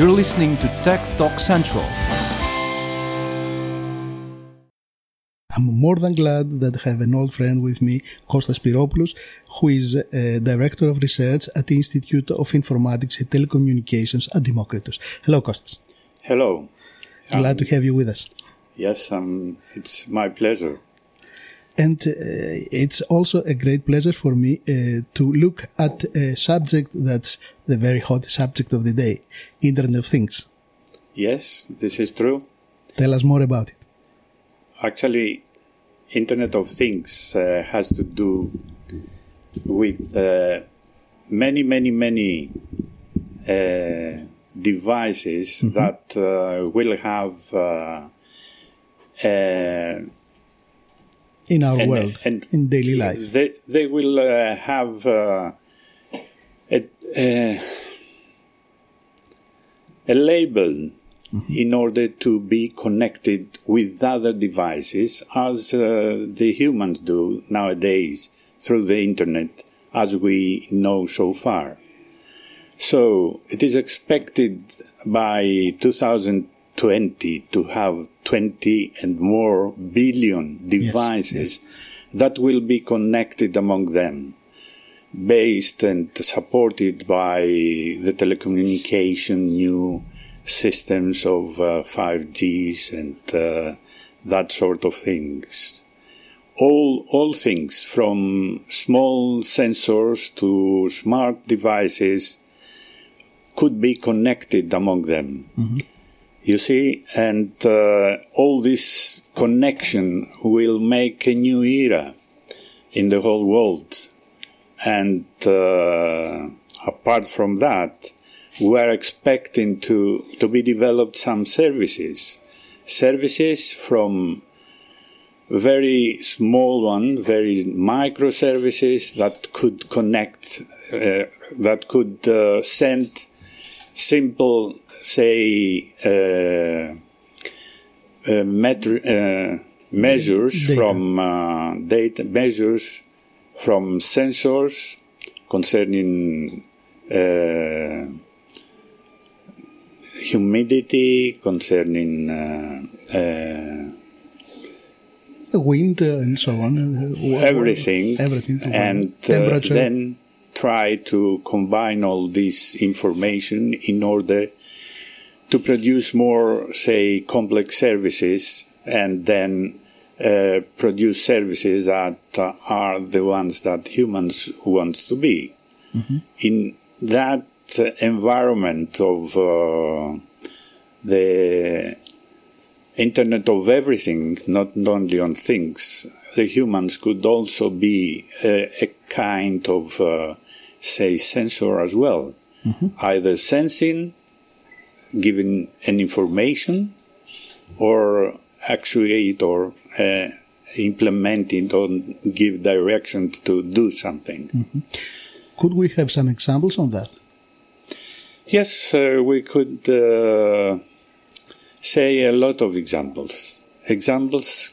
You're listening to Tech Talk Central. I'm more than glad that I have an old friend with me, Kostas Spiropoulos, who is uh, Director of Research at the Institute of Informatics and Telecommunications at Demokritos. Hello, Kostas. Hello. Glad to have you with us. Yes, um, it's my pleasure. And uh, it's also a great pleasure for me uh, to look at a subject that's the very hot subject of the day Internet of Things. Yes, this is true. Tell us more about it. Actually, Internet of Things uh, has to do with uh, many, many, many uh, devices Mhm. that uh, will have uh, uh, In our and- world, and in daily life. They they will uh, have uh, a, a label in order to be connected with other devices, as uh, the humans do nowadays through the internet, as we know so far. So it is expected by 2020 to have 20 and more billion devices that will be connected among them, based and supported by the telecommunication new systems of uh, 5Gs and uh, that sort of things. All, all things from small sensors to smart devices could be connected among them. You see, and uh, all this connection will make a new era in the whole world. And uh, apart from that, we're expecting to, to be developed some services. Services from very small one, very microservices that could connect, uh, that could uh, send simple, say, uh, uh, uh, measures Data. from uh, data measures from sensors concerning uh, humidity, concerning uh, uh, Wind uh, and so on. everything, Everything. and temperature. then try to combine all this information in order to produce more, say, complex services, and then uh, produce services that uh, are the ones that humans want to be. In that environment of uh, the Internet of everything, not only on things, the humans could also be a, a kind of, uh, say, sensor as well. Either sensing, giving an information, or actuate or uh, implement it or give direction to do something. Could we have some examples on that? Yes, uh, we could uh, say a lot of examples. Examples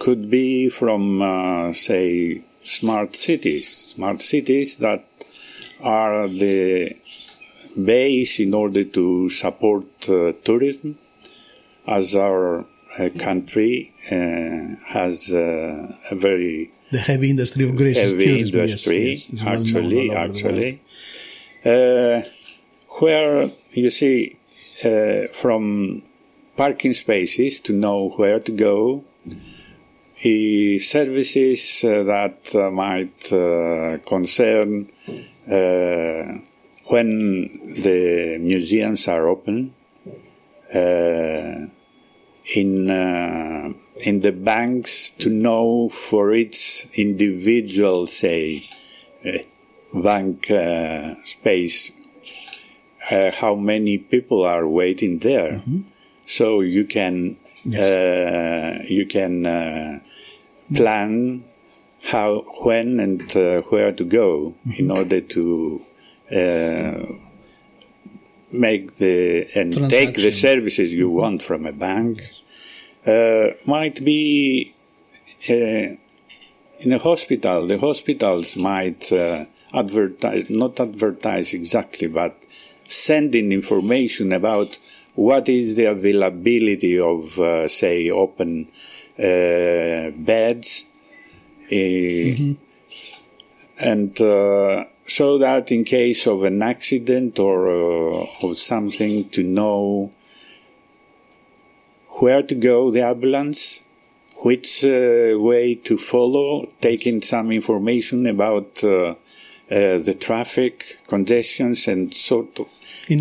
could be from, uh, say, smart cities. Smart cities that are the base in order to support uh, tourism, as our uh, country uh, has uh, a very The heavy industry of Greece heavy tourism, industry, yes, well known actually, all over the world. actually, uh, where you see uh, from parking spaces to know where to go, uh, services uh, that uh, might uh, concern uh, when the museums are open. Uh, in uh, in the banks to know for each individual, say, bank uh, space, uh, how many people are waiting there. So you can uh, you can uh, plan how, when, and uh, where to go in order to. Uh, make the and take the services you want from a bank uh, might be uh, in a hospital. The hospitals might uh, advertise, not advertise exactly, but sending information about what is the availability of, uh, say, open uh, beds, mm-hmm. and uh, so that in case of an accident or uh, of something, to know where to go, the ambulance, which uh, way to follow, taking some information about uh, the traffic congestions and so, to,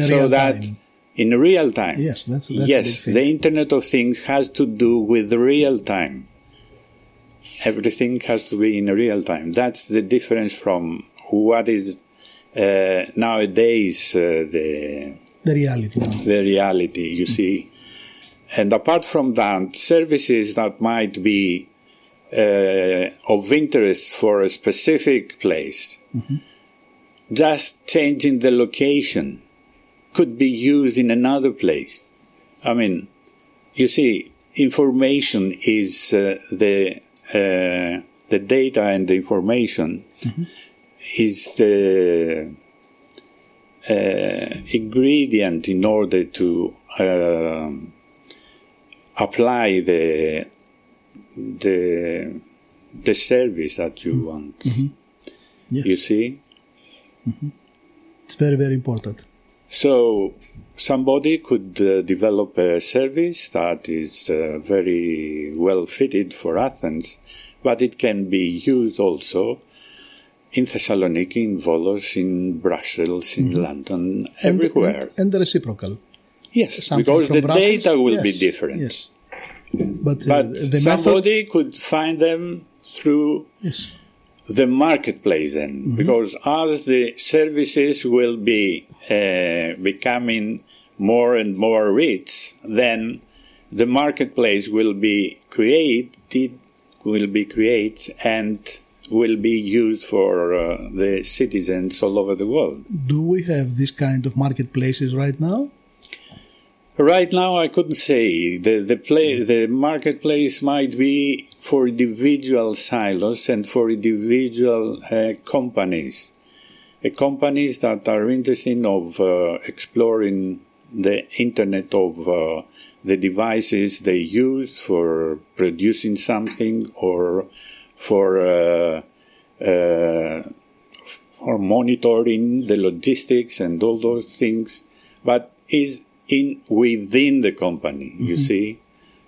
so that. Time in real time. Yes, that's, that's yes. The Internet of Things has to do with real time. Everything has to be in real time. That's the difference from what is uh, nowadays uh, the the reality. The reality, you mm-hmm. see. And apart from that, services that might be uh, of interest for a specific place, mm-hmm. just changing the location could be used in another place. I mean, you see, information is uh, the uh, the data and the information mm-hmm. is the uh, ingredient in order to uh, apply the the the service that you mm-hmm. want. Mm-hmm. Yes. You see, mm-hmm. it's very very important. So somebody could uh, develop a service that is uh, very well fitted for Athens, but it can be used also in Thessaloniki, in Volos, in Brussels, in mm-hmm. London, everywhere. And, and, the reciprocal. Yes, Something because the Brussels, data will yes, be different. Yes. But, uh, but somebody method... could find them through yes the marketplace then, mm-hmm. because as the services will be uh, becoming more and more rich, then the marketplace will be created, will be created, and will be used for uh, the citizens all over the world. Do we have this kind of marketplaces right now? Right now, I couldn't say. The the play, the marketplace might be for individual silos and for individual uh, companies, uh, companies that are interested of uh, exploring the internet of uh, the devices they use for producing something or for uh, uh, for monitoring the logistics and all those things, but is in within the company. Mm-hmm. You see,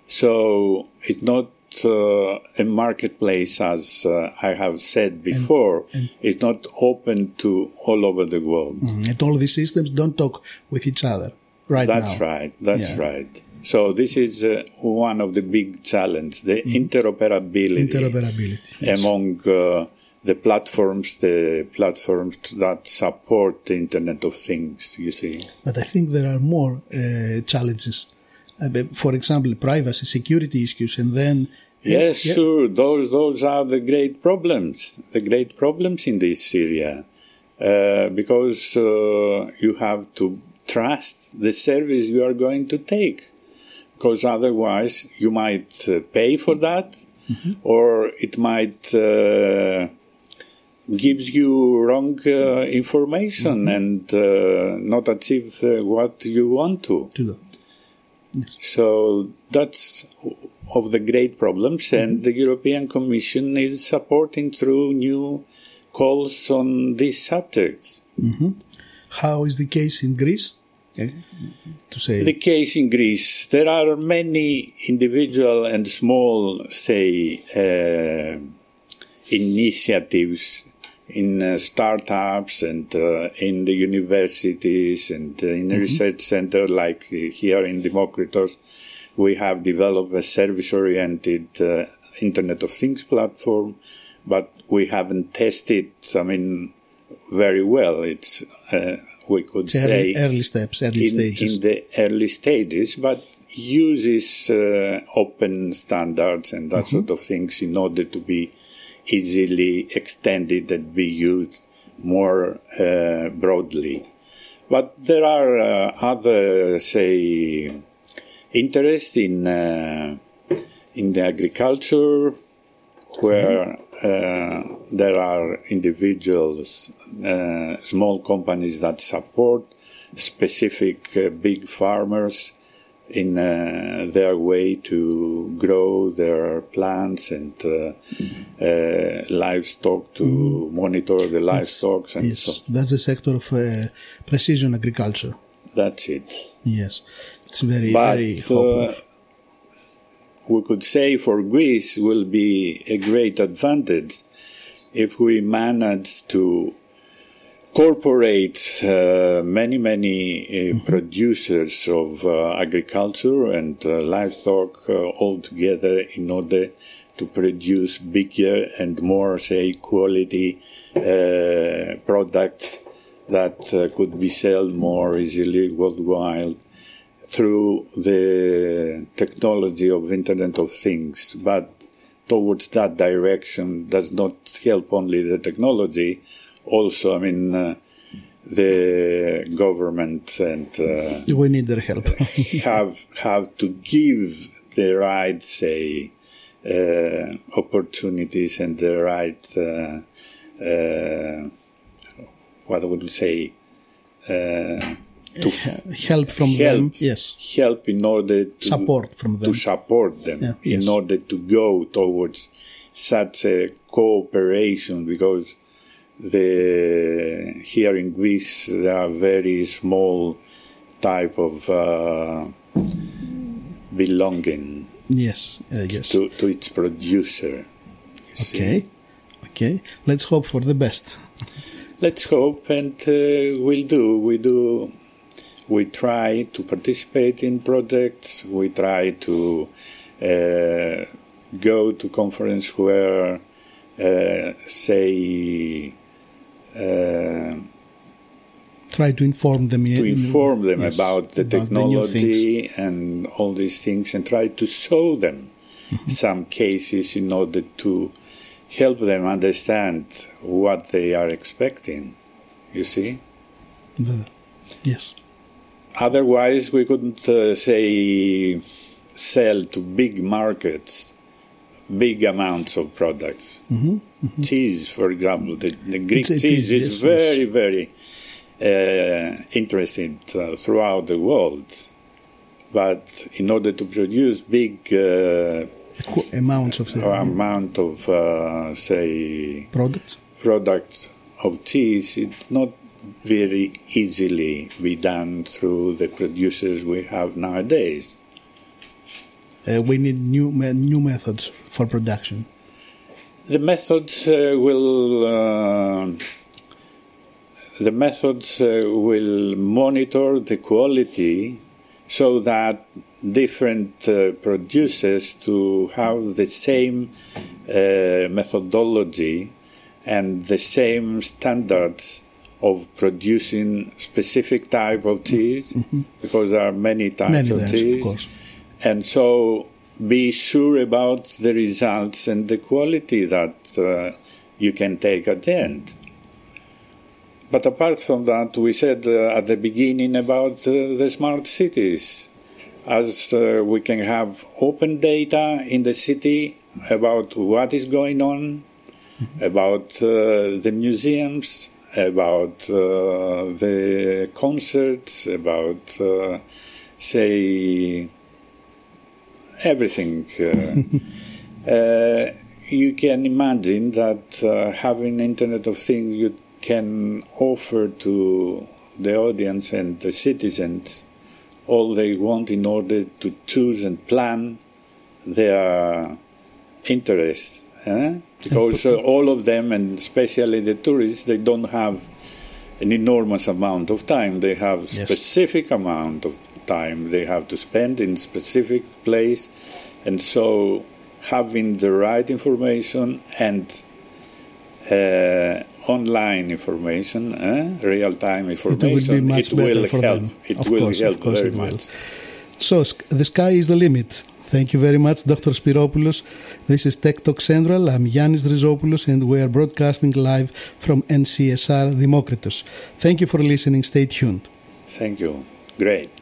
so it's not a marketplace, as uh, I have said before, and, and is not open to all over the world. Mm, and all these systems don't talk with each other right That's now. right. That's yeah. right. So this is uh, one of the big challenges: the mm. interoperability, interoperability yes. among uh, the platforms, the platforms that support the Internet of Things, you see. But I think there are more uh, challenges. Uh, for example, privacy, security issues, and then. Yes, yeah. sure. Those those are the great problems. The great problems in this area, uh, because uh, you have to trust the service you are going to take, because otherwise you might uh, pay for that, mm-hmm. or it might uh, gives you wrong uh, information mm-hmm. and uh, not achieve uh, what you want to. to. So that's of the great problems, mm-hmm. and the European Commission is supporting through new calls on these subjects. Mm-hmm. How is the case in Greece? To say the case in Greece, there are many individual and small, say, uh, initiatives in uh, startups and uh, in the universities and uh, in the mm-hmm. research center like uh, here in Demokritos we have developed a service-oriented uh, Internet of Things platform, but we haven't tested. I mean, very well. It's uh, we could it's say early, early, steps, early in, stages. in the early stages, but uses open standards and that mm-hmm. sort of things in order to be easily extended and be used more uh, broadly. But there are uh, other, say, interests in uh, in the agriculture, where uh, there are individuals, uh, small companies that support specific uh, big farmers in uh, their way to grow their plants and uh, uh, livestock to monitor the livestock and Yes, so that's the sector of uh, precision agriculture. that's it. Yes, it's very But very uh, we could say for Greece will be a great advantage if we manage to incorporate uh, many, many uh, producers of uh, agriculture and uh, livestock uh, all together in order to produce bigger and more, say, quality uh, products that uh, could be sold more easily worldwide through the technology of Internet of Things, but towards that direction does not help only the technology. Also, I mean, uh, the government and uh, we need their help. have have to give the right, say, uh, opportunities and the right, uh, uh, what would we say, uh, to help from help, them. Yes, help in order to support from them. to support them Yeah, in yes. order to go towards such a cooperation because the here in Greece there are very small type of uh, belonging yes, uh, yes. to, to its producer. you see. Okay, okay. Let's hope for the best. Let's hope, and uh, we'll do. We do. We try to participate in projects. We try to uh, go to conference where, uh, say, Try to inform them. to inform them yes, about the technology and all these things and try to show them Mm-hmm. some cases in order to help them understand what they are expecting. You see? The- yes. Otherwise, we couldn't uh, say sell to big markets big amounts of products. Cheese, for example, the, the Greek Mm-hmm. Cheese is, yes, very, very uh, interesting uh, throughout the world. But in order to produce big uh, Qu- of the amount of, uh, say, products. product of cheese, it's not very easily be done through the producers we have nowadays. Uh, we need new new methods for production. The methods uh, will uh, the methods uh, will monitor the quality so that different uh, producers to have the same uh, methodology and the same standards of producing specific type of cheese because there are many types Many of course. And so be sure about the results and the quality that uh, you can take at the end. But apart from that, we said uh, at the beginning about uh, the smart cities. As uh, we can have open data in the city about what is going on, about uh, the museums, about uh, the concerts, about, uh, say, everything. Uh, uh, you can imagine that uh, having Internet of Things, you can offer to the audience and the citizens all they want in order to choose and plan their interests. eh? Because uh, all of them, and especially the tourists, they don't have an enormous amount of time. They have Yes. specific amount of time they have to spend in specific place, and so having the right information and uh, online information, eh? real-time information, much it will better for help. It will course, help very it will. much. So the sky is the limit. Thank you very much, Dr. Spiropoulos. This is Tech Talk Central. I'm Yannis Rizopoulos, and we are broadcasting live from NCSR Demokritos. Thank you for listening. Stay tuned. Thank you. Great.